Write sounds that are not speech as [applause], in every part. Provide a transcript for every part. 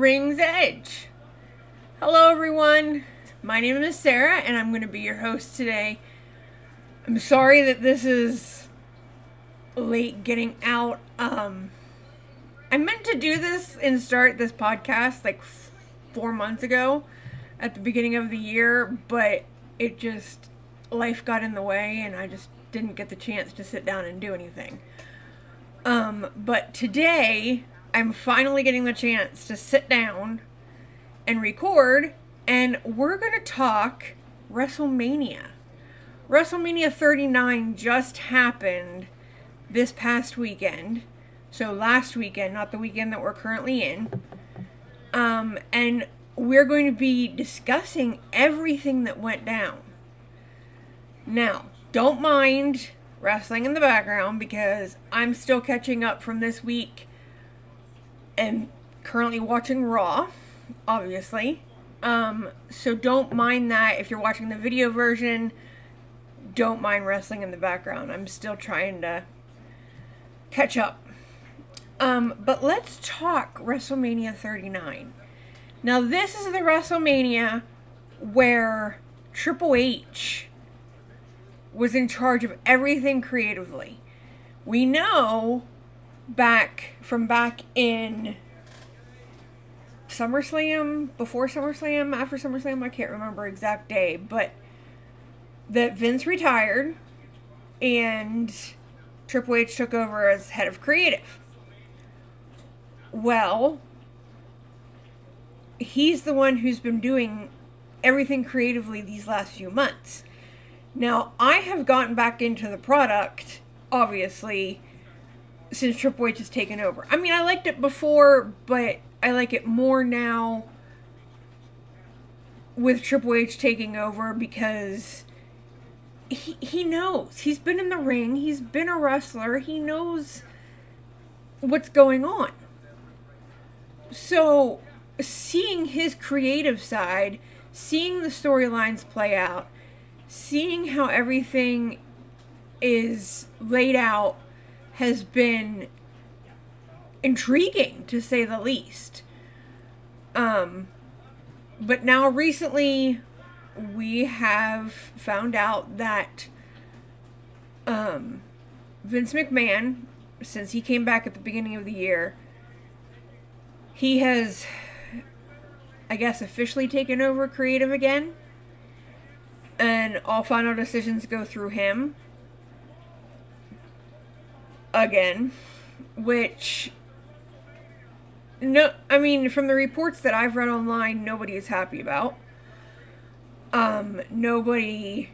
Ring's Edge. Hello, everyone. My name is Sara, and I'm going to be your host today. I'm sorry that this is late getting out. Um, I meant to do this and start this podcast like f- four months ago at the beginning of the year, but it just, life got in the way, and I just didn't get the chance to sit down and do anything. Um, but today, I'm finally getting the chance to sit down and record, and we're going to talk WrestleMania. WrestleMania 39 just happened this past weekend. So last weekend, not the weekend that we're currently in. Um, and we're going to be discussing everything that went down. Now, don't mind wrestling in the background because I'm still catching up from this week and currently watching Raw, obviously. Um, so don't mind that if you're watching the video version. Don't mind wrestling in the background. I'm still trying to catch up. Um, but let's talk WrestleMania 39. Now, this is the WrestleMania where Triple H was in charge of everything creatively. We know back from back in SummerSlam, before SummerSlam, after SummerSlam, I can't remember exact day, but that Vince retired and Triple H took over as head of creative. Well, he's the one who's been doing everything creatively these last few months. Now, I have gotten back into the product, obviously, since Triple H has taken over. I mean, I liked it before, but I like it more now with Triple H taking over because he he knows. He's been in the ring, he's been a wrestler, he knows what's going on. So, seeing his creative side, seeing the storylines play out, seeing how everything is laid out has been intriguing to say the least. Um, but now recently we have found out that um, Vince McMahon, since he came back at the beginning of the year, he has, I guess, officially taken over creative again and all final decisions go through him again which no i mean from the reports that i've read online nobody is happy about um nobody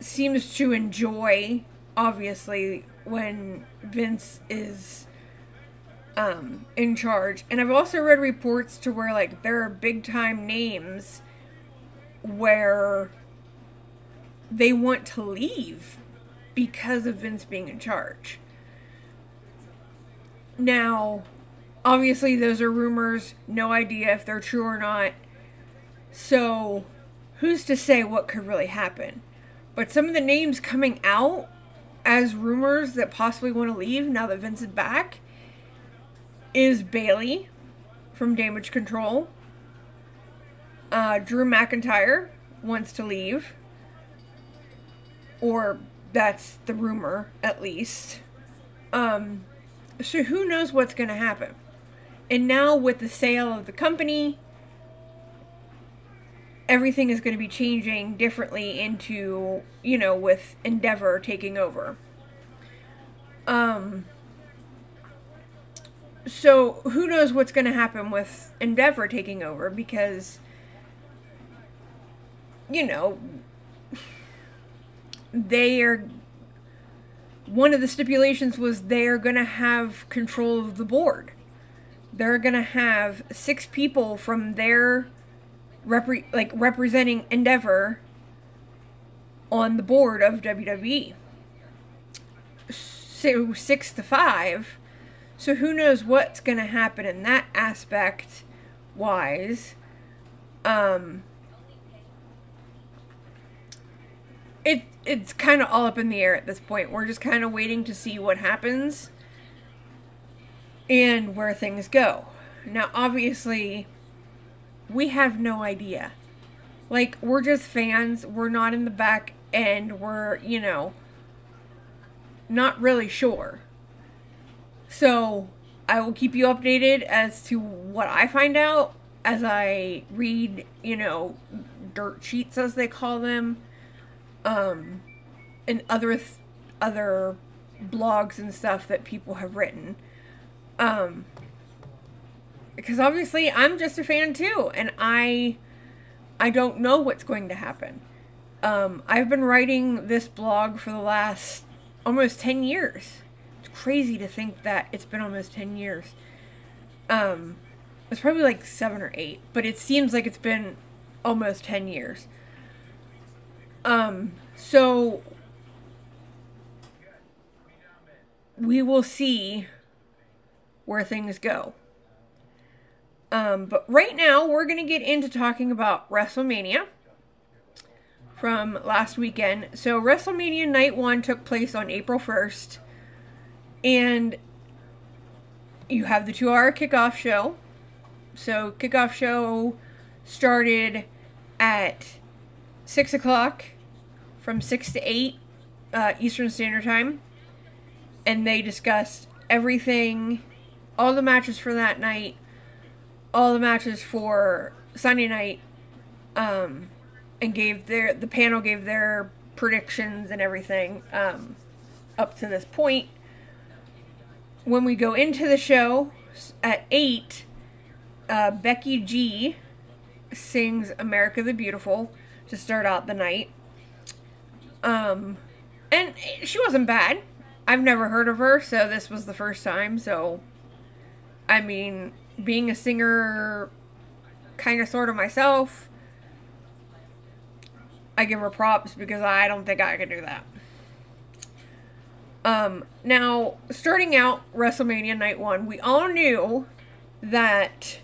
seems to enjoy obviously when vince is um in charge and i've also read reports to where like there are big time names where they want to leave because of Vince being in charge. Now, obviously, those are rumors, no idea if they're true or not. So, who's to say what could really happen? But some of the names coming out as rumors that possibly want to leave now that Vince is back is Bayley from Damage Control. Uh, Drew McIntyre wants to leave or that's the rumor at least. Um, so who knows what's going to happen? And now with the sale of the company, everything is going to be changing differently into, you know, with Endeavor taking over. Um so who knows what's going to happen with Endeavor taking over because you know, they are one of the stipulations was they're going to have control of the board. They're going to have six people from their repre- like representing Endeavor on the board of WWE. So 6 to 5. So who knows what's going to happen in that aspect wise. Um it it's kind of all up in the air at this point. We're just kind of waiting to see what happens and where things go. Now, obviously, we have no idea. Like, we're just fans. We're not in the back end. We're, you know, not really sure. So, I will keep you updated as to what I find out as I read, you know, dirt sheets as they call them, um, and other th- other blogs and stuff that people have written. Um, because obviously I'm just a fan too, and I I don't know what's going to happen. Um, I've been writing this blog for the last almost ten years. It's crazy to think that it's been almost ten years. Um, it's probably like seven or eight, but it seems like it's been almost ten years. Um, so we will see where things go. Um, but right now, we're going to get into talking about WrestleMania from last weekend. So, WrestleMania Night 1 took place on April 1st. And you have the two hour kickoff show. So, kickoff show started at 6 o'clock from 6 to 8 uh, Eastern Standard Time. And they discussed everything, all the matches for that night, all the matches for Sunday night, um, and gave their the panel gave their predictions and everything um, up to this point. When we go into the show at eight, uh, Becky G sings "America the Beautiful" to start out the night. Um, and she wasn't bad. I've never heard of her, so this was the first time. So, I mean, being a singer, kind of sort of myself, I give her props because I don't think I could do that. Um, now, starting out WrestleMania Night 1, we all knew that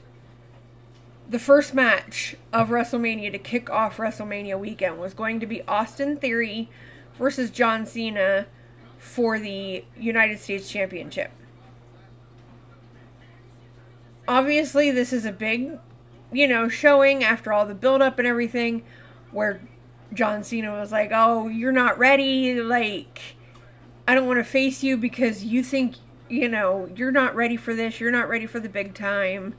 the first match of WrestleMania to kick off WrestleMania weekend was going to be Austin Theory versus John Cena for the United States Championship. Obviously, this is a big, you know, showing after all the build up and everything where John Cena was like, "Oh, you're not ready. Like I don't want to face you because you think, you know, you're not ready for this. You're not ready for the big time."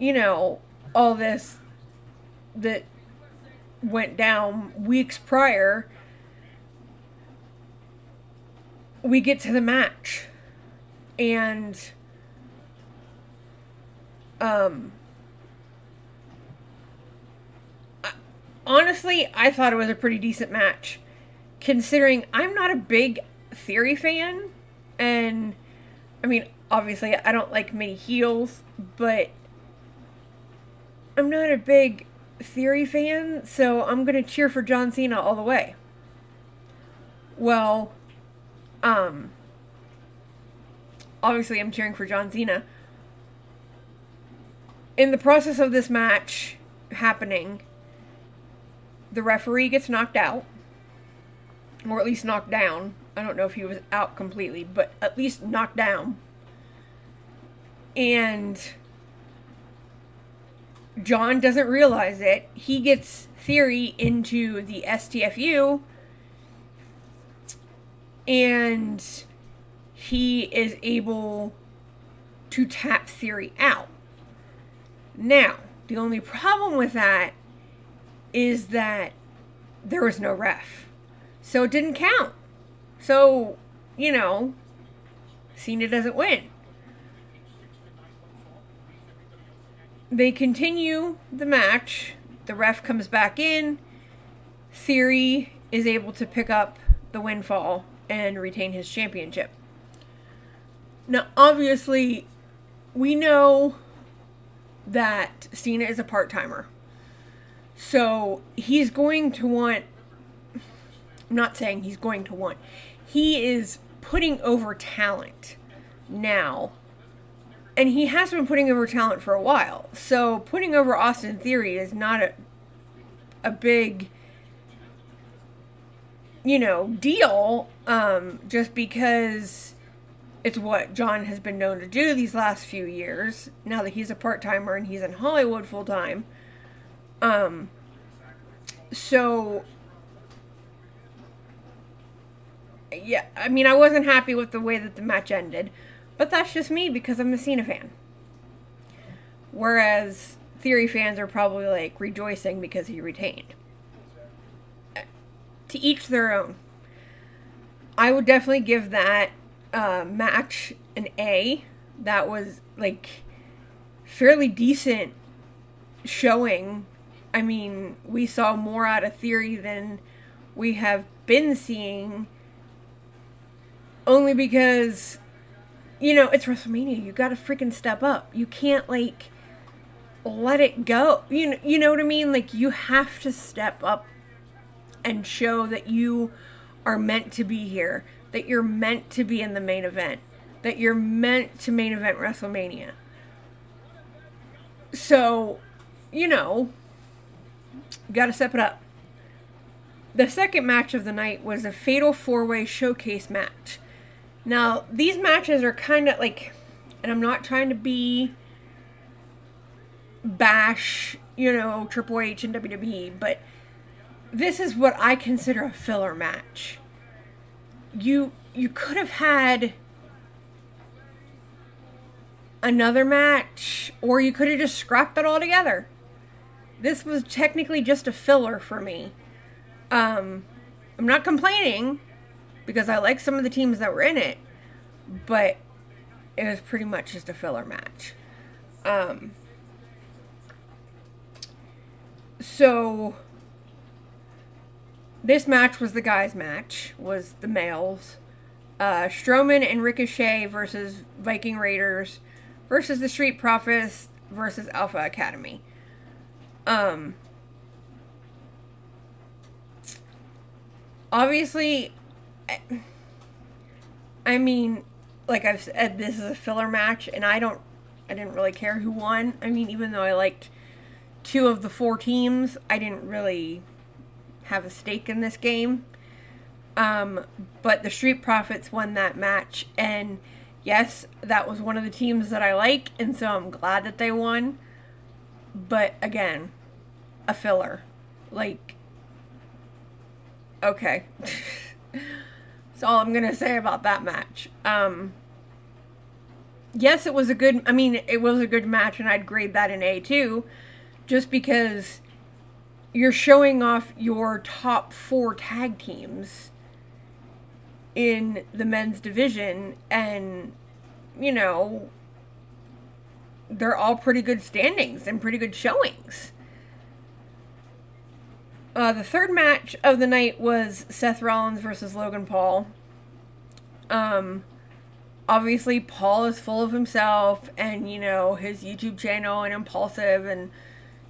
You know, all this that went down weeks prior we get to the match. And um honestly i thought it was a pretty decent match considering i'm not a big theory fan. And i mean obviously i don't like many heels but i'm not a big theory fan so i'm gonna cheer for john cena all the way well um, obviously, I'm cheering for John Cena. In the process of this match happening, the referee gets knocked out, or at least knocked down. I don't know if he was out completely, but at least knocked down. And John doesn't realize it. He gets Theory into the STFU and he is able to tap theory out. Now, the only problem with that is that there was no ref. So it didn't count. So, you know, Cena doesn't win. They continue the match. The ref comes back in. Theory is able to pick up the windfall and retain his championship. Now, obviously, we know that Cena is a part timer. So he's going to want, I'm not saying he's going to want, he is putting over talent now. And he has been putting over talent for a while. So putting over Austin Theory is not a, a big you know, deal um, just because it's what John has been known to do these last few years. Now that he's a part timer and he's in Hollywood full time. Um. So. Yeah, I mean, I wasn't happy with the way that the match ended, but that's just me because I'm a Cena fan. Whereas Theory fans are probably like rejoicing because he retained. To each their own. I would definitely give that uh, match an A. That was like fairly decent showing. I mean, we saw more out of Theory than we have been seeing. Only because, you know, it's WrestleMania. You gotta freaking step up. You can't, like, let it go. You know, you know what I mean? Like, you have to step up and show that you are meant to be here that you're meant to be in the main event, that you're meant to main event WrestleMania. So, you know, got to step it up. The second match of the night was a fatal four way showcase match. Now, these matches are kind of like, and I'm not trying to be bash, you know, Triple H and WWE, but this is what I consider a filler match you you could have had another match or you could have just scrapped it all together. This was technically just a filler for me. Um I'm not complaining because I like some of the teams that were in it, but it was pretty much just a filler match. Um so this match was the guys' match, was the males. Uh, Strowman and Ricochet versus Viking Raiders versus the Street Profits versus Alpha Academy. Um, obviously, I mean, like I've said, this is a filler match, and I don't, I didn't really care who won. I mean, even though I liked two of the four teams, I didn't really have a stake in this game. Um, but the Street Profits won that match, and yes, that was one of the teams that I like, and so I'm glad that they won. But again, a filler. Like, okay. [laughs] That's all I'm gonna say about that match. Um, yes, it was a good. I mean, it was a good match, and I'd grade that an A too, just because you're showing off your top four tag teams in the men's division and you know they're all pretty good standings and pretty good showings uh, the third match of the night was Seth Rollins versus Logan Paul. Um, obviously, Paul is full of himself and, you know, his YouTube channel and impulsive and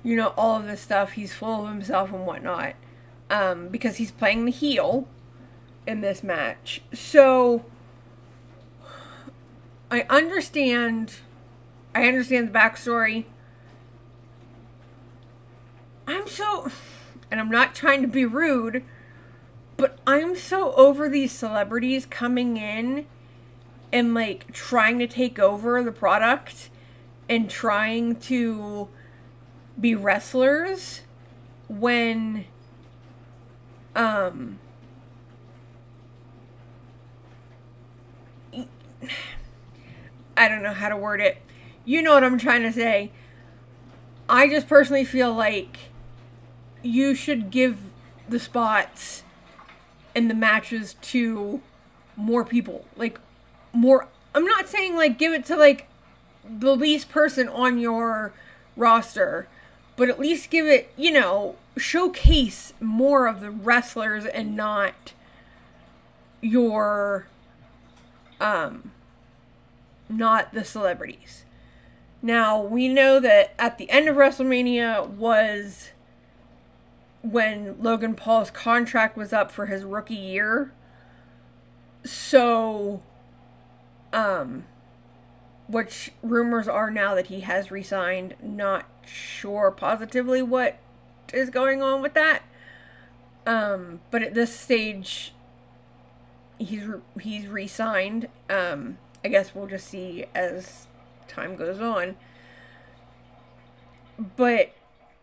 you know, all of this stuff. He's full of himself and whatnot. Um, because he's playing the heel in this match. So I understand I understand the backstory. I'm so and I'm not trying to be rude, but I'm so over these celebrities coming in and like trying to take over the product and trying to be wrestlers when um I don't know how to word it. You know what I'm trying to say. I just personally feel like you should give the spots and the matches to more people. Like more I'm not saying like give it to like the least person on your roster but at least give it, you know, showcase more of the wrestlers and not your um not the celebrities. Now, we know that at the end of WrestleMania was when Logan Paul's contract was up for his rookie year. So um which rumors are now that he has resigned. Not sure positively what is going on with that. Um, but at this stage, he's re- he's re-signed. Um, I guess we'll just see as time goes on. But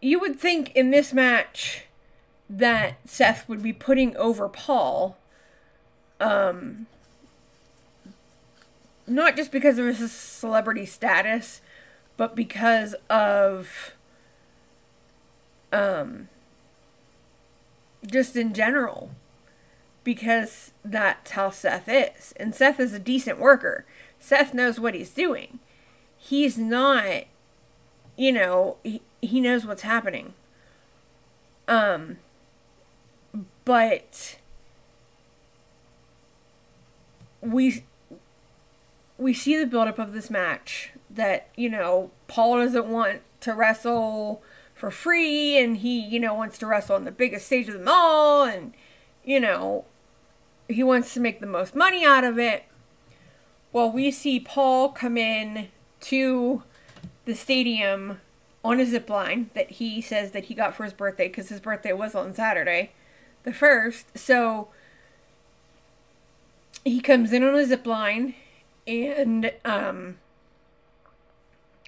you would think in this match that Seth would be putting over Paul. Um, not just because of his celebrity status, but because of um just in general because that's how Seth is. And Seth is a decent worker. Seth knows what he's doing. He's not, you know, he, he knows what's happening. Um, but we we see the buildup of this match that you know Paul doesn't want to wrestle for free and he you know wants to wrestle on the biggest stage of them all and you know he wants to make the most money out of it. Well, we see Paul come in to the stadium on a zip line that he says that he got for his birthday because his birthday was on Saturday, the first. So he comes in on a zip line, and um,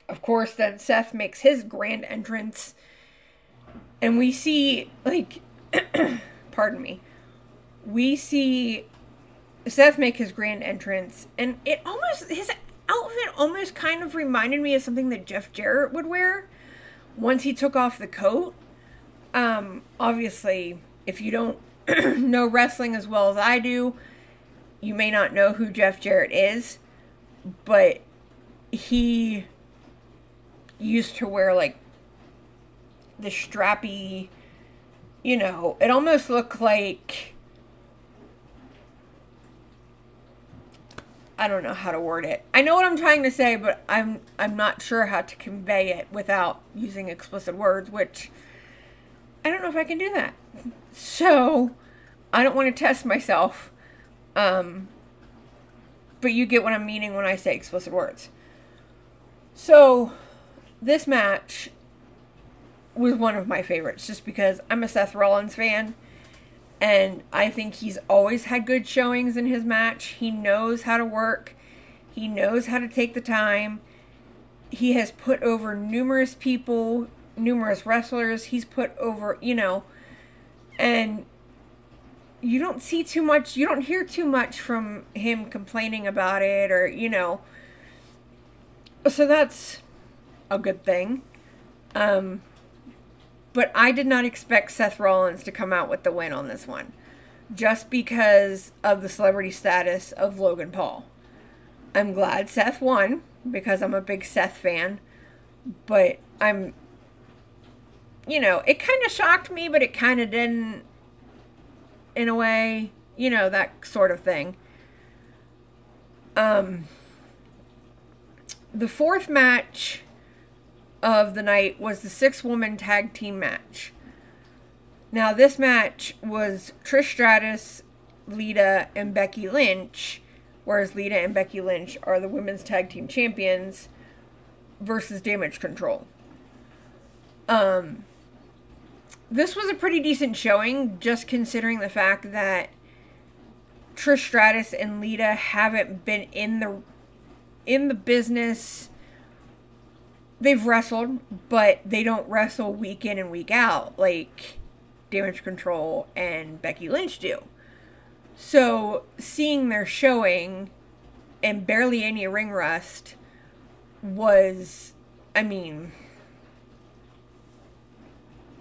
of course, then Seth makes his grand entrance, and we see like, [clears throat] pardon me, we see Seth make his grand entrance, and it almost his outfit almost kind of reminded me of something that Jeff Jarrett would wear once he took off the coat. Um, obviously, if you don't [clears throat] know wrestling as well as I do, you may not know who Jeff Jarrett is, but he used to wear like the strappy, you know, it almost looked like I don't know how to word it. I know what I'm trying to say, but I'm I'm not sure how to convey it without using explicit words, which I don't know if I can do that. So, I don't want to test myself. Um but you get what I'm meaning when I say explicit words. So, this match was one of my favorites just because I'm a Seth Rollins fan and I think he's always had good showings in his match. He knows how to work, he knows how to take the time. He has put over numerous people, numerous wrestlers. He's put over, you know, and you don't see too much, you don't hear too much from him complaining about it or, you know. So that's a good thing. Um, but I did not expect Seth Rollins to come out with the win on this one. Just because of the celebrity status of Logan Paul. I'm glad Seth won because I'm a big Seth fan. But I'm, you know, it kind of shocked me, but it kind of didn't, in a way, you know, that sort of thing. Um, the fourth match of the night was the six woman tag team match. Now, this match was Trish Stratus, Lita, and Becky Lynch, whereas Lita and Becky Lynch are the women's tag team champions, versus Damage Control. Um, this was a pretty decent showing, just considering the fact that Trish Stratus and Lita haven't been in the in the business they've wrestled, but they don't wrestle week in and week out like Damage Control and Becky Lynch do. So seeing their showing and barely any ring rust was, I mean,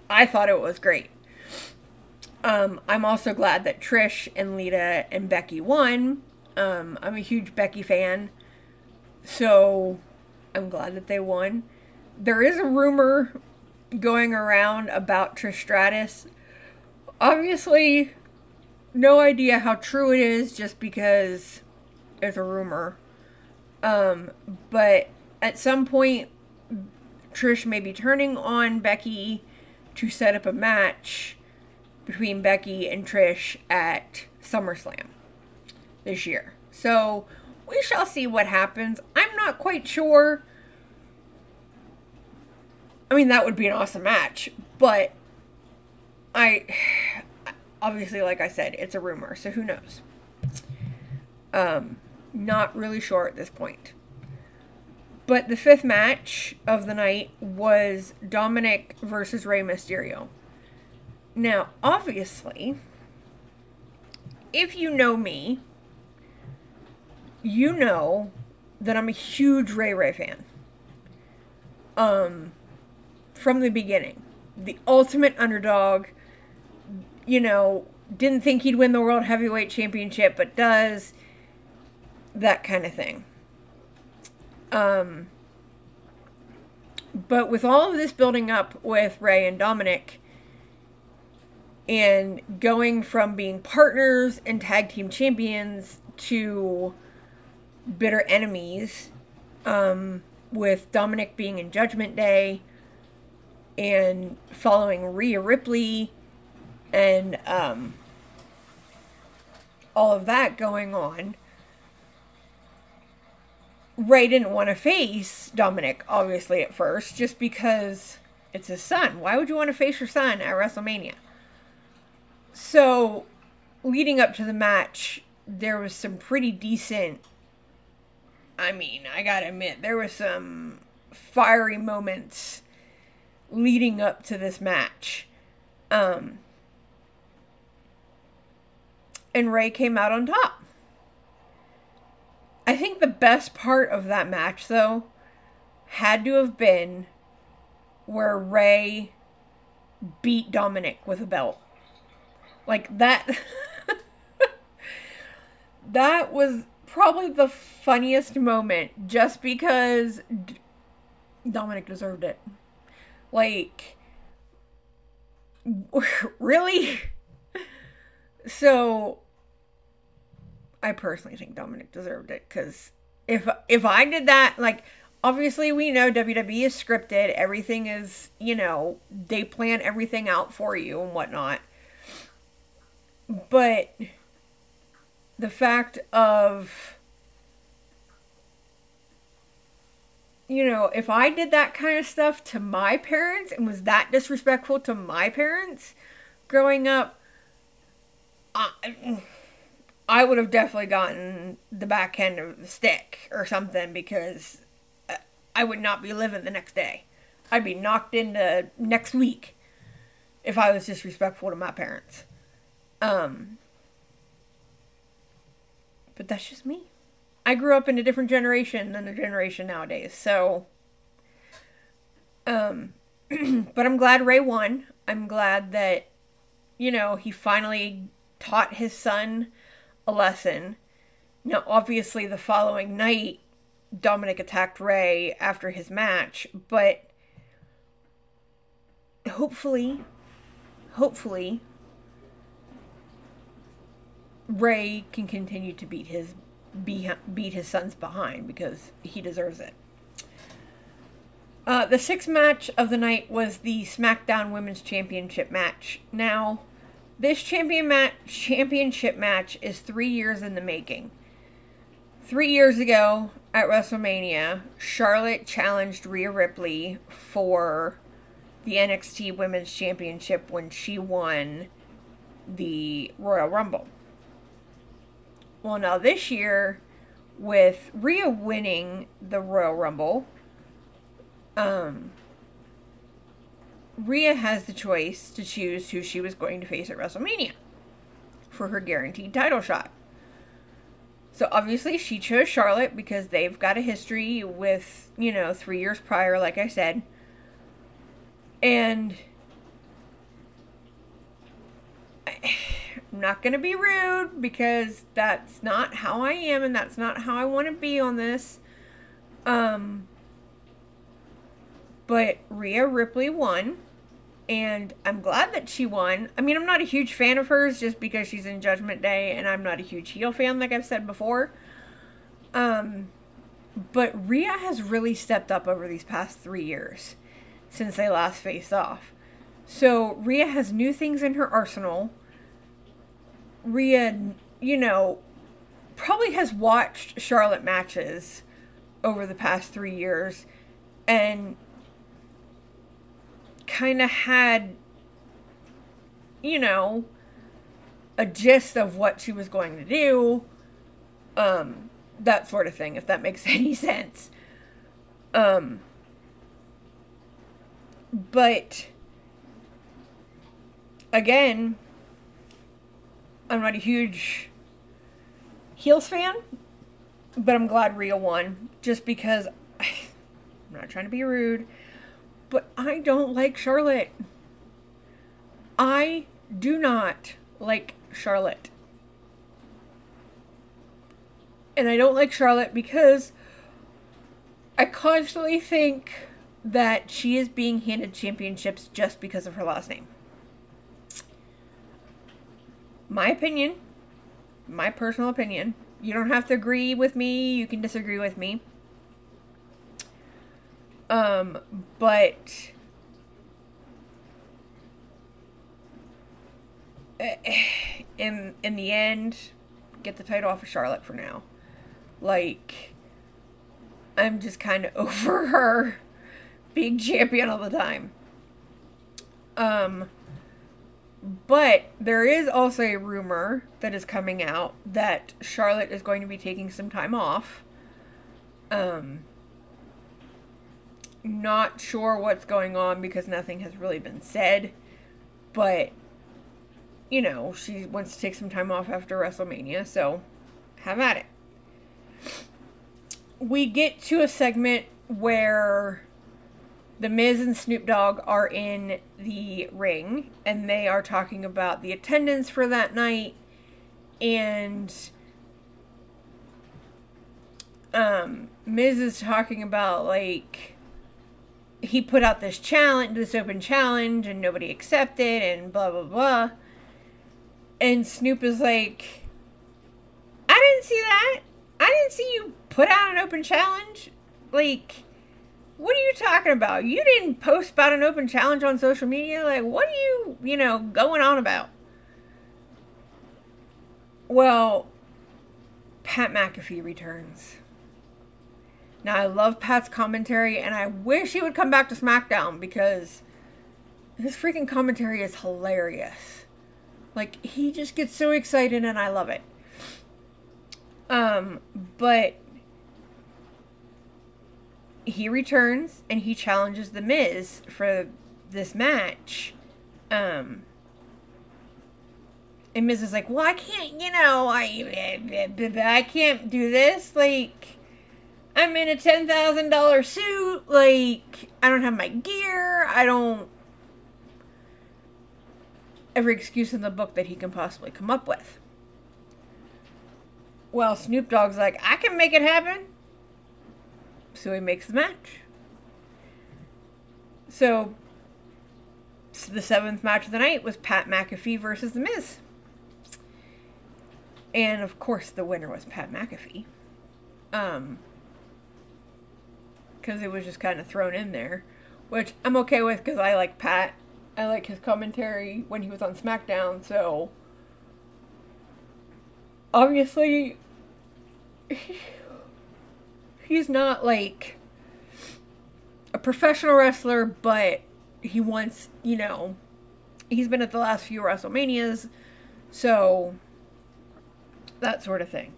I thought it was great. Um, I'm also glad that Trish and Lita and Becky won. Um, I'm a huge Becky fan. So I'm glad that they won. There is a rumor going around about Trish Stratus. Obviously, no idea how true it is just because it's a rumor. Um, but at some point, Trish may be turning on Becky to set up a match between Becky and Trish at SummerSlam this year. So we shall see what happens. I'm not quite sure. I mean, that would be an awesome match, but I [sighs] obviously, like I said, it's a rumor, so who knows? Um, Not really sure at this point. But the fifth match of the night was Dominic versus Rey Mysterio. Now, obviously, if you know me, you know that I'm a huge Rey Rey fan. Um, from the beginning, the ultimate underdog. You know, didn't think he'd win the World Heavyweight Championship, but does. That kind of thing. Um, but with all of this building up with Rey and Dominic, and going from being partners and tag team champions to bitter enemies, um, with Dominic being in Judgment Day and following Rhea Ripley and um, all of that going on. Rey didn't want to face Dominic, obviously, at first, just because it's his son. Why would you want to face your son at WrestleMania? So, leading up to the match, there was some pretty decent. I mean, I gotta admit, there was some fiery moments leading up to this match. Um, and Rey came out on top. I think the best part of that match, though, had to have been where Rey beat Dominic with a belt. Like that. [laughs] that was probably the funniest moment just because D- Dominic deserved it. Like, [laughs] really? So, I personally think Dominic deserved it because if if I did that, like obviously we know WWE is scripted, everything is you know they plan everything out for you and whatnot, but the fact of you know if I did that kind of stuff to my parents and was that disrespectful to my parents growing up. I, I would have definitely gotten the back end of the stick or something because I would not be living the next day. I'd be knocked into next week if I was disrespectful to my parents. Um, but that's just me. I grew up in a different generation than the generation nowadays, so. Um, [clears throat] but I'm glad Rey won. I'm glad that, you know, he finally taught his son a lesson. Now, obviously, the following night, Dominic attacked Rey after his match, but hopefully, hopefully, Rey can continue to beat his beat his sons behind because he deserves it. Uh, the sixth match of the night was the SmackDown Women's Championship match. Now, this champion match, championship match is three years in the making. Three years ago at WrestleMania, Charlotte challenged Rhea Ripley for the NXT Women's Championship when she won the Royal Rumble. Well, now this year, with Rhea winning the Royal Rumble, um, Rhea has the choice to choose who she was going to face at WrestleMania for her guaranteed title shot. So obviously she chose Charlotte because they've got a history with, you know, three years prior, like I said. And I'm not going to be rude because that's not how I am and that's not how I want to be on this. Um, but Rhea Ripley won and I'm glad that she won. I mean, I'm not a huge fan of hers just because she's in Judgment Day, and I'm not a huge heel fan, like I've said before. Um, but Rhea has really stepped up over these past three years since they last faced off. So Rhea has new things in her arsenal. Rhea, you know, probably has watched Charlotte matches over the past three years and kind of had, you know, a gist of what she was going to do. Um, that sort of thing, if that makes [laughs] any sense. Um, but again, I'm not a huge heels fan, but I'm glad Rhea won just because [sighs] I'm not trying to be rude, but I don't like Charlotte. I do not like Charlotte. And I don't like Charlotte because I constantly think that she is being handed championships just because of her last name. My opinion, my personal opinion. You don't have to agree with me, you can disagree with me. Um, but in in the end, get the title off of Charlotte for now. Like I'm just kind of [laughs] over her being champion all the time. Um but there is also a rumor that is coming out that Charlotte is going to be taking some time off. Um not sure what's going on because nothing has really been said, but you know, she wants to take some time off after WrestleMania, so have at it. We get to a segment where the Miz and Snoop Dogg are in the ring and they are talking about the attendance for that night and um Miz is talking about like he put out this challenge this open challenge and nobody accepted and blah blah blah and Snoop is like, I didn't see that. I didn't see you put out an open challenge. Like, what are you talking about? You didn't post about an open challenge on social media. Like, what are you, you know, going on about? Well, Pat McAfee returns. Now, I love Pat's commentary, and I wish he would come back to SmackDown because his freaking commentary is hilarious. Like he just gets so excited and I love it. Um, but he returns and he challenges the Miz for this match. Um, and Miz is like, "Well, I can't, you know, I I can't do this. Like, I'm in a ten thousand dollar suit. Like, I don't have my gear. I don't every excuse in the book that he can possibly come up with. Well, Snoop Dogg's like, I can make it happen. So he makes the match. So, so the seventh match of the night was Pat McAfee versus The Miz. And of course, the winner was Pat McAfee. Um, because it was just kind of thrown in there, which I'm okay with because I like Pat I like his commentary when he was on SmackDown, so obviously [laughs] he's not like a professional wrestler, but he wants, you know, he's been at the last few WrestleManias, so that sort of thing.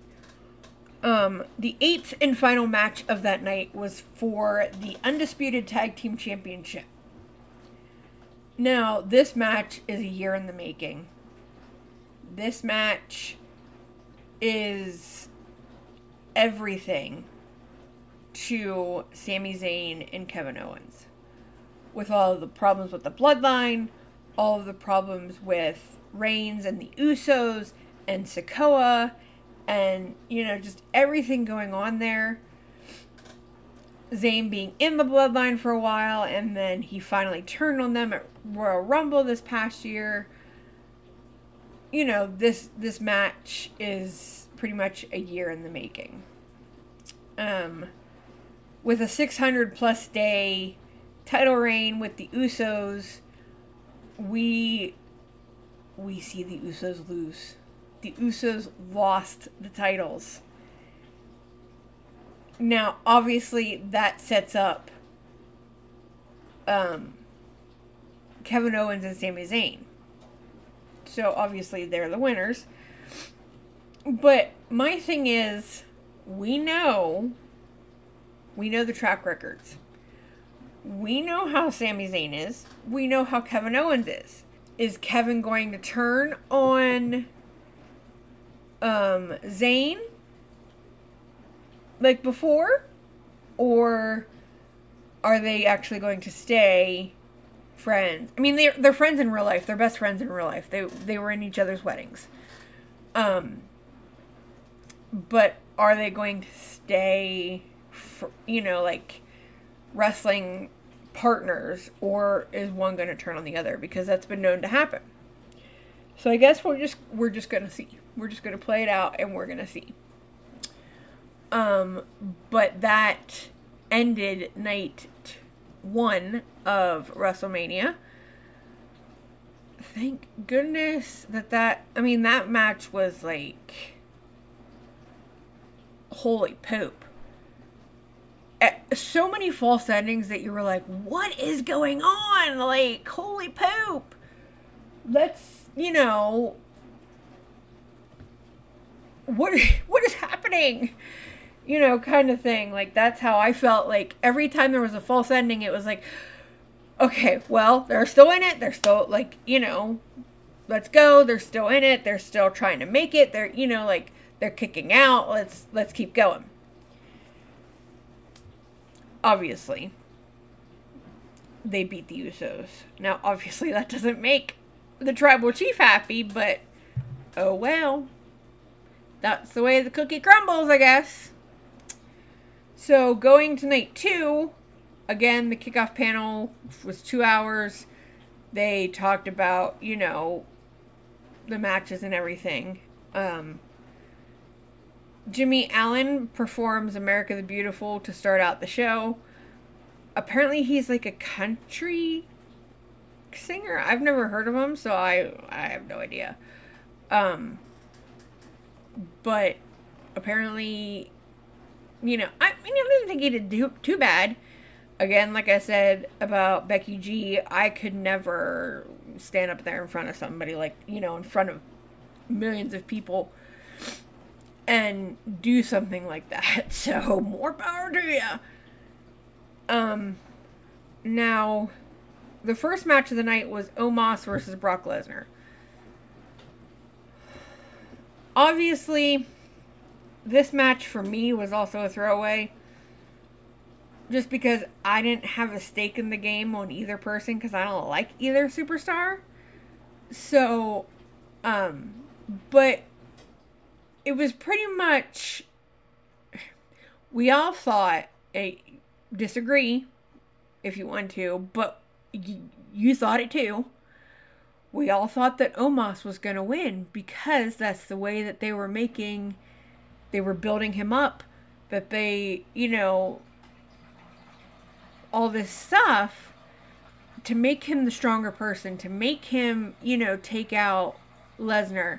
Um, the eighth and final match of that night was for the Undisputed Tag Team Championship. Now, this match is a year in the making. This match is everything to Sami Zayn and Kevin Owens. With all the problems with the bloodline, all of the problems with Reigns and the Usos and Sikoa, and, you know, just everything going on there. Zayn being in the bloodline for a while, and then he finally turned on them at Royal Rumble this past year. You know, this this match is pretty much a year in the making. Um, with a 600 plus day title reign with the Usos, we we see the Usos lose. The Usos lost the titles now, obviously, that sets up um, Kevin Owens and Sami Zayn. So, obviously, they're the winners. But my thing is we know we know the track records. We know how Sami Zayn is. We know how Kevin Owens is. Is Kevin going to turn on um Zayn like before or are they actually going to stay friends? I mean, they're they're friends in real life. They're best friends in real life. They they were in each other's weddings. Um, but are they going to stay, for, you know, like wrestling partners, or is one going to turn on the other? Because that's been known to happen. So I guess we're just we're just gonna see. We're just gonna play it out, and we're gonna see. Um, but that ended night one of WrestleMania. Thank goodness that that I mean that match was like holy poop. So many false endings that you were like, what is going on? Like, holy poop. Let's, you know, what [laughs] what is happening? You know, kind of thing. Like that's how I felt like every time there was a false ending, it was like, okay, well, they're still in it. They're still like, you know, let's go. They're still in it. They're still trying to make it. They're, you know, like they're kicking out. Let's let's keep going. Obviously, they beat the Usos. Now, obviously, that doesn't make the tribal chief happy, but oh well. That's the way the cookie crumbles, I guess. So, going to night two, again, the kickoff panel was two hours. They talked about, you know, the matches and everything. Um, Jimmy Allen performs America the Beautiful to start out the show. Apparently, he's like a country singer. I've never heard of him, so I I have no idea. Um, but apparently, you know, I mean, I didn't think he did do, too bad. Again, like I said about Becky G, I could never stand up there in front of somebody like you know in front of millions of people and do something like that. [laughs] So more power to you. Um, now, the first match of the night was Omos versus Brock Lesnar. Obviously, this match for me was also a throwaway. Just because I didn't have a stake in the game on either person because I don't like either superstar. So, um, but it was pretty much we all thought a disagree if you want to, but you, you thought it too. We all thought that Omos was going to win because that's the way that they were making they were building him up that they, you know, all this stuff to make him the stronger person, to make him, you know, take out Lesnar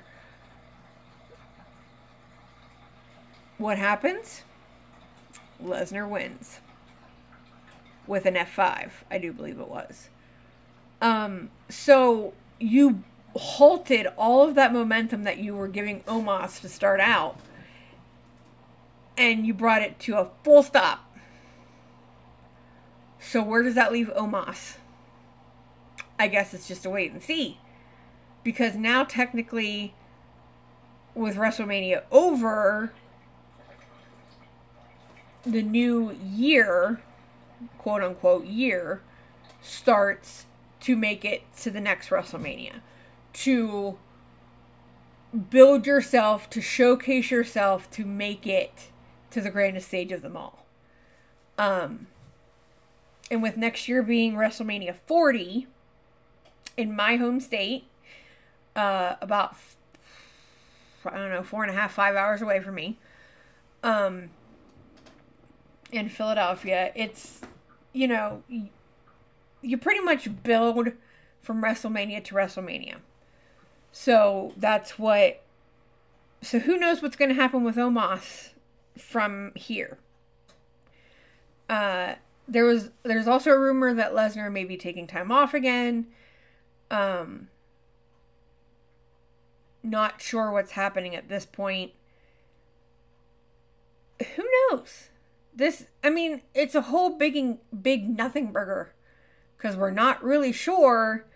What happens? Lesnar wins with an F5, I do believe it was. Um, so you halted all of that momentum that you were giving Omos to start out, and you brought it to a full stop. So where does that leave Omos? I guess it's just a wait and see. Because now technically with WrestleMania over, the new year, quote unquote year, starts to make it to the next WrestleMania. To build yourself, to showcase yourself, to make it to the grandest stage of them all. Um, and with next year being WrestleMania 40 in my home state, uh, about I don't know four and a half, five hours away from me. Um, in Philadelphia, it's you know you pretty much build from WrestleMania to WrestleMania. So that's what. So who knows what's going to happen with Omos from here? Uh, there was there's also a rumor that Lesnar may be taking time off again. Um, not sure what's happening at this point Who knows? This, I mean, it's a whole big, big nothing burger because we're not really sure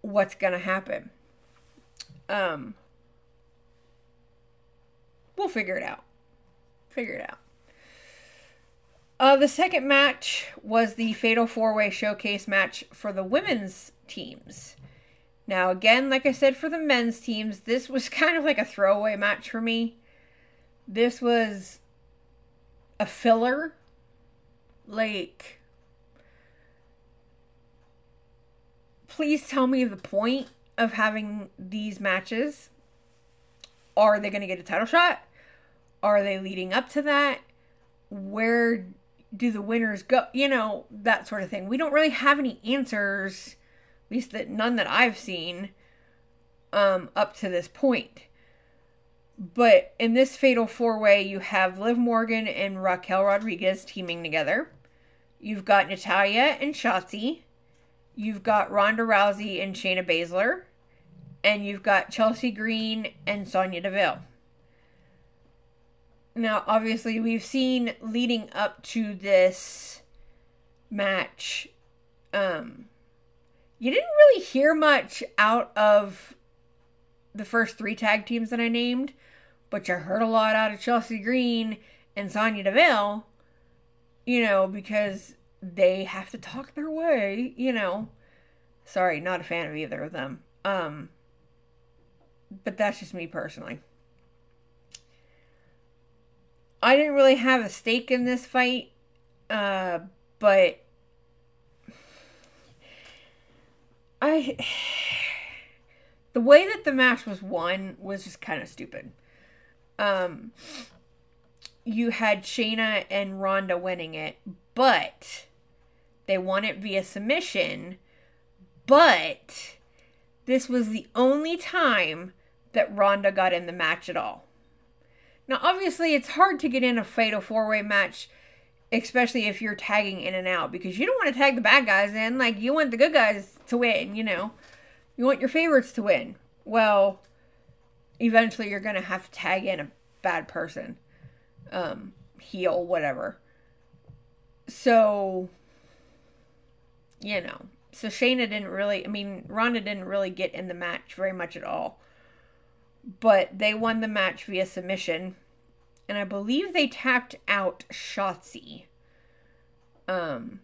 what's going to happen. Um, we'll figure it out. Figure it out. Uh, the second match was the Fatal Four Way Showcase match for the women's teams. Now, again, like I said, for the men's teams, this was [laughs] kind of like a throwaway match for me. This was a filler. Like, please tell me the point of having these matches. Are they going to get a title shot? Are they leading up to that? Where do the winners go? You know, that sort of thing. We don't really have any answers, at least that none that I've seen, um, up to this point. But in this fatal four way, you have Liv Morgan and Raquel Rodriguez teaming together. You've got Natalya and Shotzi. You've got Ronda Rousey and Shayna Baszler. And you've got Chelsea Green and Sonya Deville. Now, obviously, we've seen leading up to this match, um, you didn't really hear much out of the first three tag teams that I named, but you heard a lot out of Chelsea Green and Sonya Deville, you know, because they have to talk their way, you know. Sorry, not a fan of either of them. Um, but that's just me personally. I didn't really have a stake in this fight, uh, but I [sighs] the way that the match was won was just kind of stupid. Um, you had Shayna and Ronda winning it, but they won it via submission. But this was the only time that Ronda got in the match at all. Now, obviously, it's hard to get in a fatal four way match, especially if you're tagging in and out, because you don't want to tag the bad guys in. Like, you want the good guys to win, you know? You want your favorites to win. Well, eventually you're going to have to tag in a bad person, um, heel, whatever. So, you know. So Shayna didn't really, I mean, Ronda didn't really get in the match very much at all but they won the match via submission. And I believe they tapped out Shotzi. Um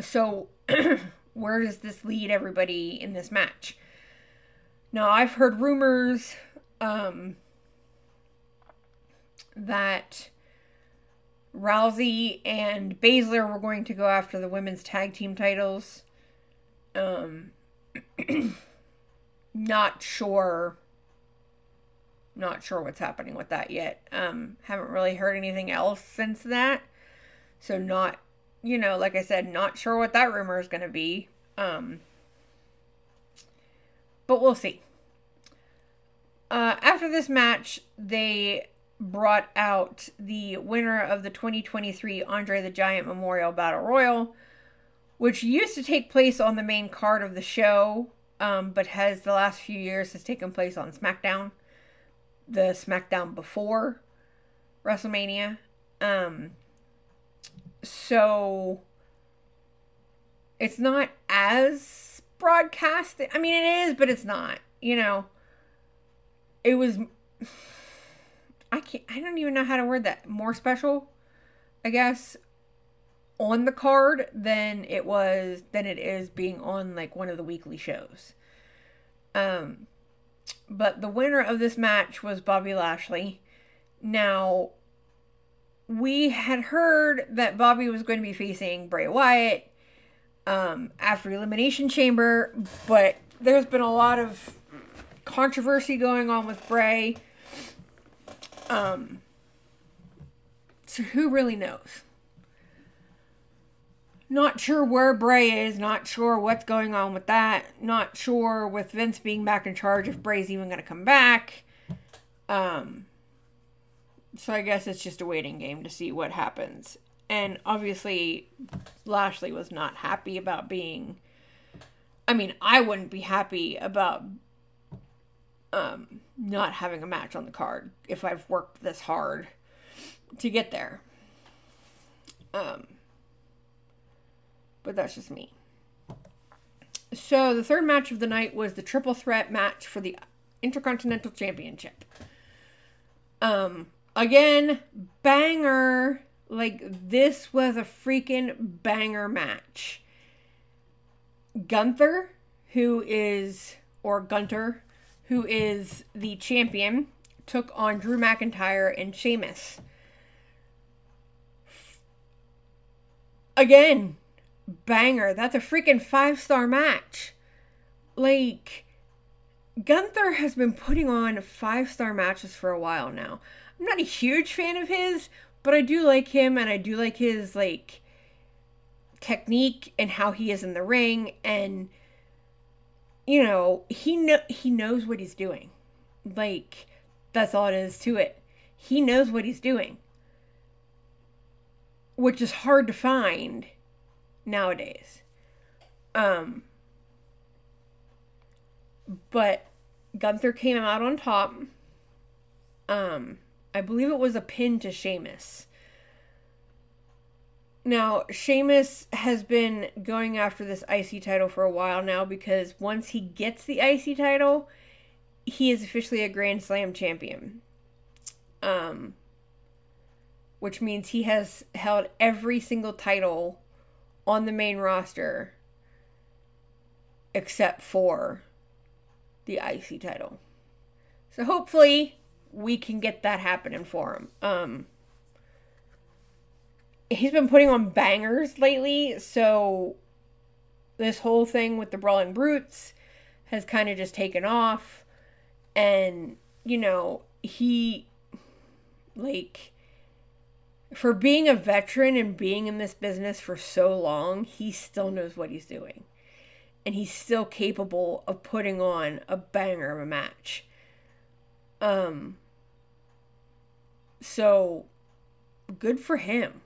so [clears throat] where does this lead everybody in this match? Now I've heard rumors um that Rousey and Baszler were going to go after the women's tag team titles. Um [clears throat] not sure not sure what's happening with that yet. Um haven't really heard anything else since that. So not you know, like I said, not sure what that rumor is going to be. Um but we'll see. Uh after this match, they brought out the winner of the 2023 Andre the Giant Memorial Battle Royal, which used to take place on the main card of the show um, but has the last few years has taken place on SmackDown, the SmackDown before WrestleMania. Um, so it's not as broadcast. I mean, it is, but it's not. You know, it was. I can't. I don't even know how to word that. More special, I guess on the card than it was than it is being on like one of the weekly shows. Um but the winner of this match was Bobby Lashley. Now we had heard that Bobby was going to be facing Bray Wyatt um after Elimination Chamber, but there's been a lot of controversy going on with Bray. Um so who really knows? Not sure where Bray is, not sure what's going on with that, not sure with Vince being back in charge if Bray's even going to come back. Um, so I guess it's just a waiting game to see what happens. And obviously, Lashley was not happy about being. I mean, I wouldn't be happy about um, not having a match on the card if I've worked this hard to get there. Um, but that's just me. So the third match of the night was the triple threat match for the Intercontinental Championship. Um, again, banger. Like this was a freaking banger match. Gunther, who is or Gunter, who is the champion, took on Drew McIntyre and Sheamus. Again, banger. That's a freaking five star match. Like, Gunther has been putting on five star matches for a while now. I'm not a huge fan of his, but I do like him and I do like his, like, technique and how he is in the ring and you know he know he knows what he's doing like that's all it is to it he knows what he's doing which is hard to find nowadays. Um, but Gunther came out on top. Um, I believe it was a pin to Sheamus. Now, Sheamus has been going after this IC title for a while now because once he gets the IC title, he is officially a Grand Slam champion. Um, which means he has held every single title on the main roster except for the IC title. So hopefully we can get that happening for him. Um he's been putting on bangers lately, so this whole thing with the Brawling Brutes has kind of just taken off and you know, he like for being a veteran and being in this business for so long, he still knows what he's doing. And he's still capable of putting on a banger of a match. Um so good for him.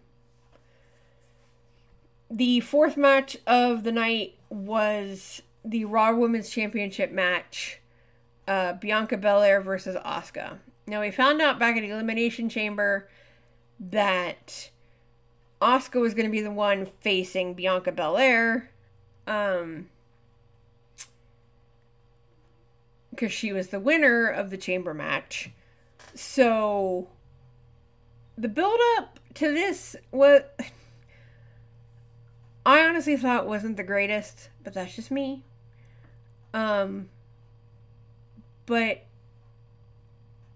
The fourth match of the night was the Raw Women's Championship match. Uh, Bianca Belair versus Asuka. Now we found out back at Elimination Chamber that Asuka was going to be the one facing Bianca Belair. Um, because she was the winner of the chamber match. So the build up to this was I honestly thought wasn't the greatest, but that's just me. Um but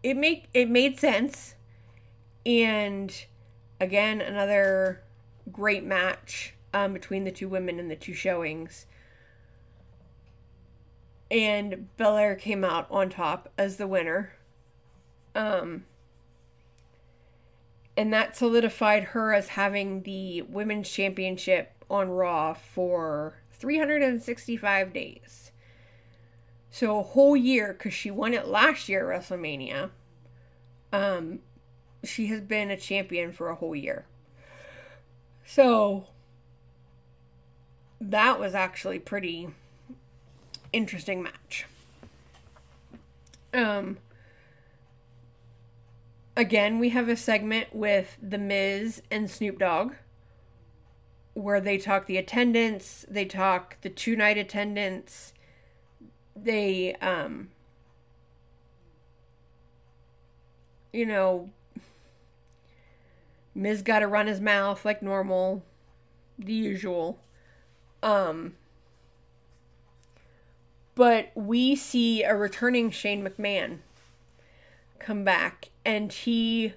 it make it made sense and again, another great match um, between the two women in the two showings. And Belair came out on top as the winner. Um, and that solidified her as having the women's championship on Raw for 365 days. So a whole year, because she won it last year at WrestleMania. Um, she has been a champion for a whole year. So that was actually pretty interesting match. Um again, we have a segment with The Miz and Snoop Dogg where they talk the attendance, they talk the two night attendance, they um you know Miz got to run his mouth like normal, the usual. Um, but we see a returning Shane McMahon come back, and he.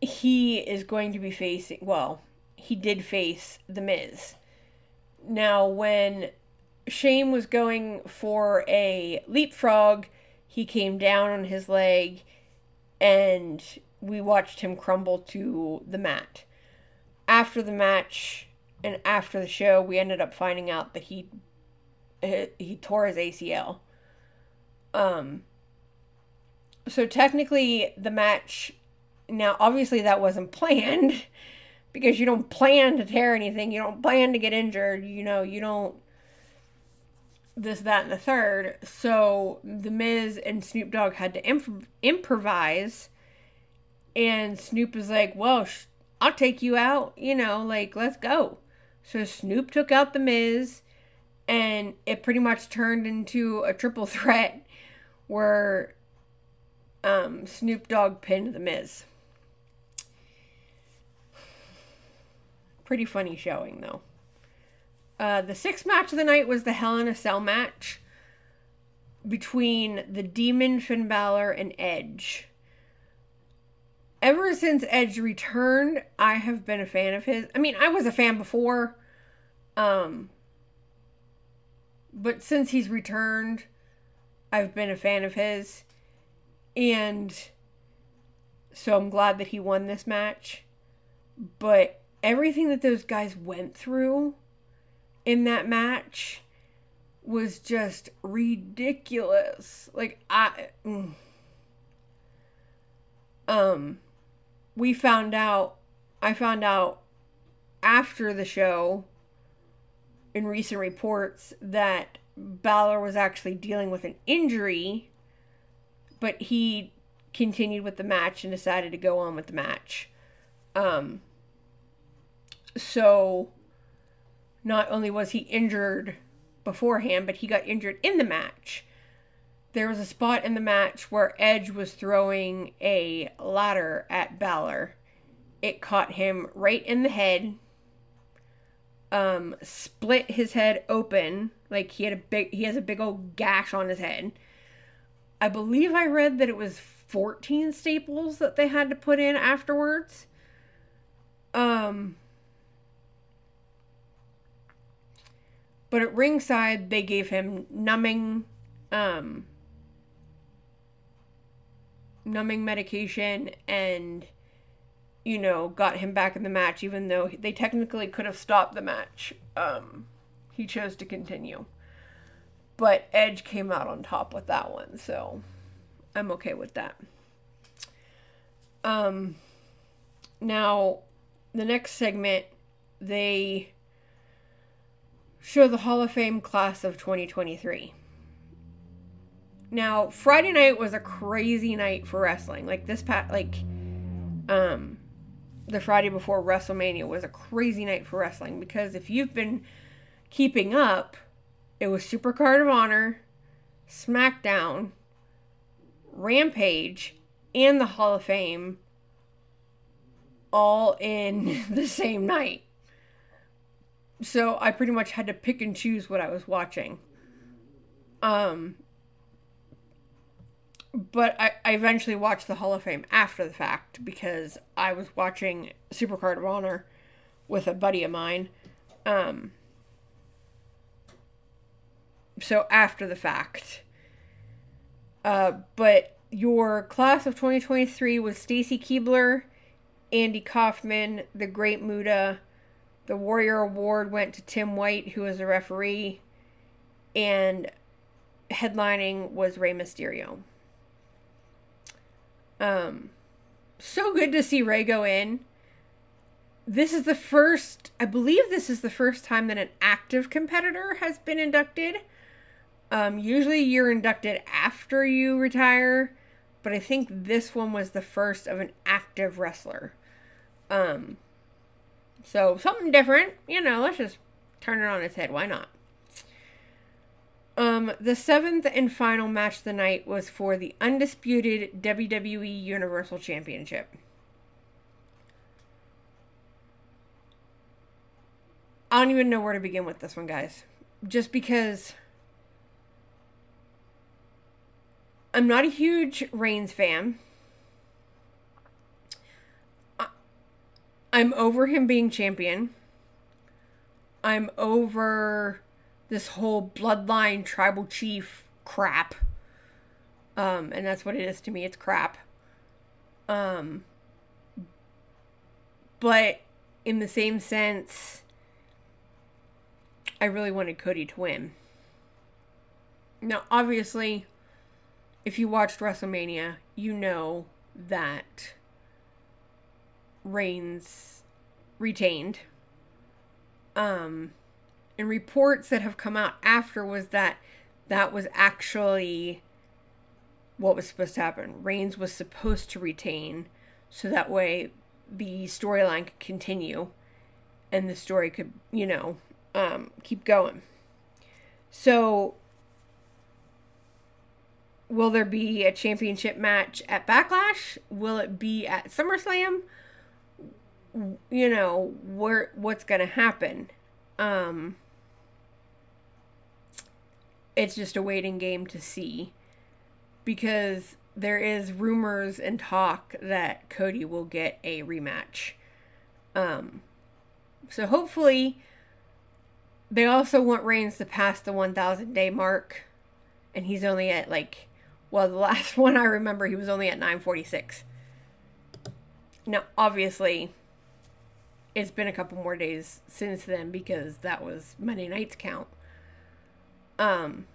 He is going to be facing, well, he did face The Miz. Now, when Shane was going for a leapfrog, he came down on his leg and we watched him crumble to the mat. After the match and after the show, we ended up finding out that he he tore his ACL. Um so technically the match now obviously that wasn't planned [laughs] because you don't plan to tear anything, you don't plan to get injured, you know, you don't this, that, and the third. So The Miz and Snoop Dogg had to imp- improvise. And Snoop was like, well, sh- I'll take you out, you know, like, let's go. So Snoop took out The Miz, and it pretty much turned into a triple threat where um, Snoop Dogg pinned The Miz. Pretty funny showing, though. Uh, the sixth match of the night was the Hell in a Cell match between the Demon Finn Balor and Edge. Ever since Edge returned, I have been a fan of his. I mean, I was a fan before, um, but since he's returned, I've been a fan of his, and so I'm glad that he won this match. But everything that those guys went through in that match was just ridiculous. Like I mm. um we found out I found out after the show in recent reports that Balor was actually dealing with an injury, but he continued with the match and decided to go on with the match. Um so not only was he injured beforehand, but he got injured in the match. There was a spot in the match where Edge was throwing a ladder at Balor. It caught him right in the head, um, split his head open, like he had a big he has a big old gash on his head. I believe I read that it was 14 staples that they had to put in afterwards. Um But at ringside, they gave him numbing, um, numbing medication and, you know, got him back in the match, even though they technically could have stopped the match. Um, he chose to continue. But Edge came out on top with that one, so I'm okay with that. Um, now, the next segment, they show the Hall of Fame class of 2023. Now, Friday night was a crazy night for wrestling. Like this pat like um the Friday before WrestleMania was a crazy night for wrestling because if you've been keeping up, it was Supercard of Honor, SmackDown, Rampage, and the Hall of Fame all in [laughs] the same night so I pretty much had to pick and choose what I was watching. Um, but I, I eventually watched the Hall of Fame after the fact because I was watching Supercard of Honor with a buddy of mine. Um, so after the fact. Uh, but your class of 2023 was Stacy Keibler, Andy Kaufman, The Great Muta. the Warrior Award went to Tim White, who was a referee, and headlining was Rey Mysterio. Um, so good to see Rey go in. This is the first, I believe, this is the first time that an active competitor has been inducted. Um, usually you're inducted after you retire, but I think this one was the first of an active wrestler. Um, so something different, you know, let's just turn it on its head. Why not? Um, the seventh and final match of the night was for the undisputed WWE Universal Championship. I don't even know where to begin with this one, guys. Just because I'm not a huge Reigns fan. I'm over him being champion. I'm over this whole bloodline tribal chief crap. Um, and that's what it is to me. It's crap. Um, but in the same sense, I really wanted Cody to win. Now, obviously, if you watched WrestleMania, you know that Reigns retained. Um and reports that have come out after was that that was actually what was supposed to happen. Reigns was supposed to retain so that way the storyline could continue and the story could, you know, um, keep going. So, will there be a championship match at Backlash? Will it be at SummerSlam? You know, where what's going to happen? Um, it's just a waiting game to see because there is rumors and talk that Cody will get a rematch. Um, so hopefully, they also want Reigns to pass the 1,000 day mark, and he's only at like, well, the [laughs] last one I remember, he was only at 946. Now, obviously, it's been a couple more days since then because that was Monday night's count. Um,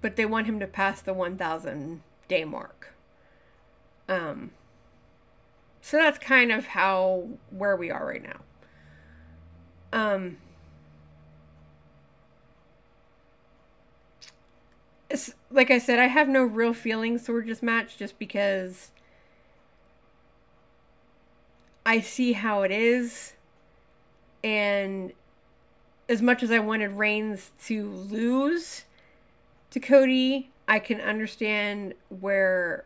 but they want him to pass the 1,000 day mark. Um, so that's kind of how where we are right now. Um, like I said, I have no real feelings towards this match just because I see how it is, and as much as I wanted Reigns to lose to Cody, I can understand where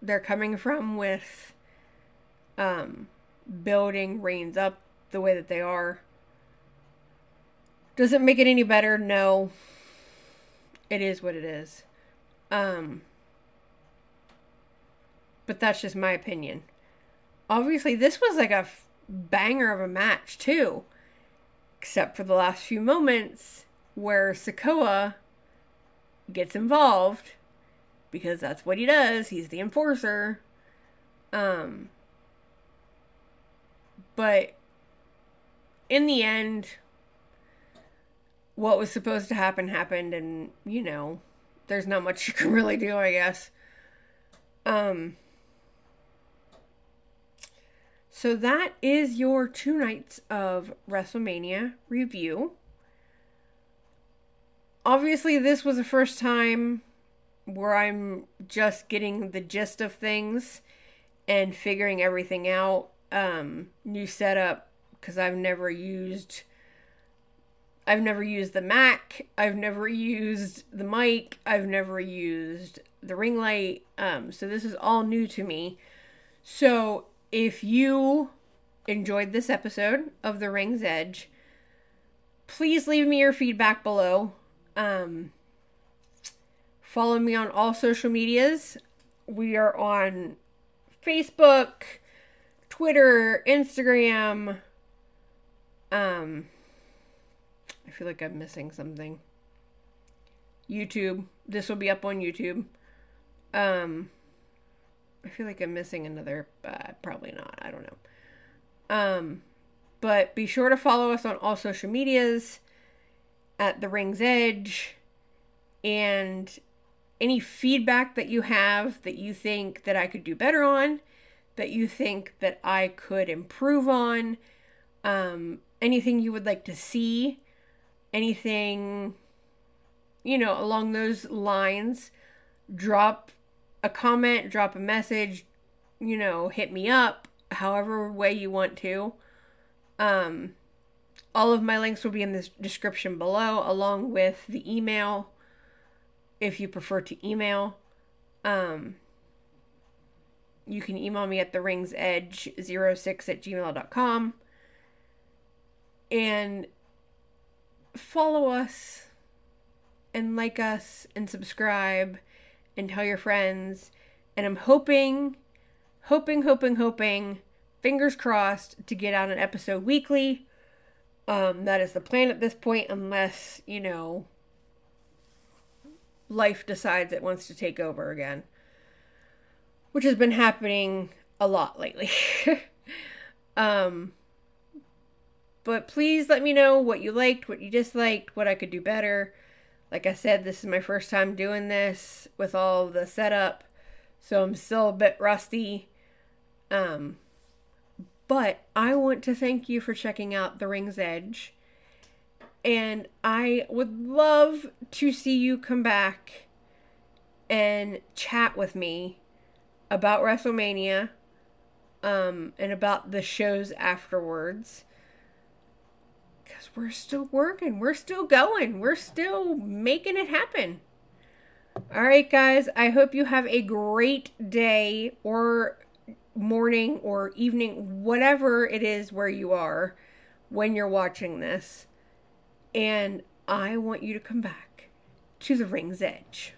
they're coming from with um, building Reigns up the way that they are. Does it make it any better? No. It is what it is. Um, but that's just my opinion. Obviously, this was like a f- banger of a match, too. Except for the last few moments where Sikoa gets involved because that's what he does. He's the enforcer. Um, but in the end, what was supposed to happen happened, and you know, there's not much [laughs] you can really do, I guess. Um, so that is your two nights of WrestleMania review. Obviously, this was the first time where I'm just getting the gist of things and figuring everything out. Um, new setup because I've never used I've never used the Mac. I've never used the mic. I've never used the ring light. Um, so this is all new to me. So if you enjoyed this episode of The Ring's Edge, please leave me your feedback below. Um, follow me on all social medias. We are on Facebook, Twitter, Instagram. Um, I feel like I'm missing something. YouTube. This will be up on YouTube. Um, I feel like I'm missing another, uh, probably not. I don't know. Um, but be sure to follow us on all social medias at the Ring's Edge and any feedback that you have that you think that I could do better on, that you think that I could improve on, um, anything you would like to see, anything, you know, along those lines, drop a comment, drop a message, you know, hit me up, however way you want to. Um, all of my links will be in the description below, along with the email if you prefer to email. Um, you can email me at the rings edge 06 at gmail.com and follow us and like us and subscribe and tell your friends. And I'm hoping, hoping, hoping, hoping, fingers crossed, to get out an episode weekly. Um, that is the plan at this point, unless, you know, life decides it wants to take over again. Which has been happening a lot lately. [laughs] um, but please let me know what you liked, what you disliked, what I could do better. Like I said, this is my first time doing this with all the setup, so I'm still a bit rusty. Um, but I want to thank you for checking out The Ring's Edge. And I would love to see you come back and chat with me about WrestleMania um, and about the shows afterwards. Because we're still working, we're still going, we're still making it happen. All right, guys, I hope you have a great day or morning or evening, whatever it is where you are when you're watching this. And I want you to come back to the ring's edge.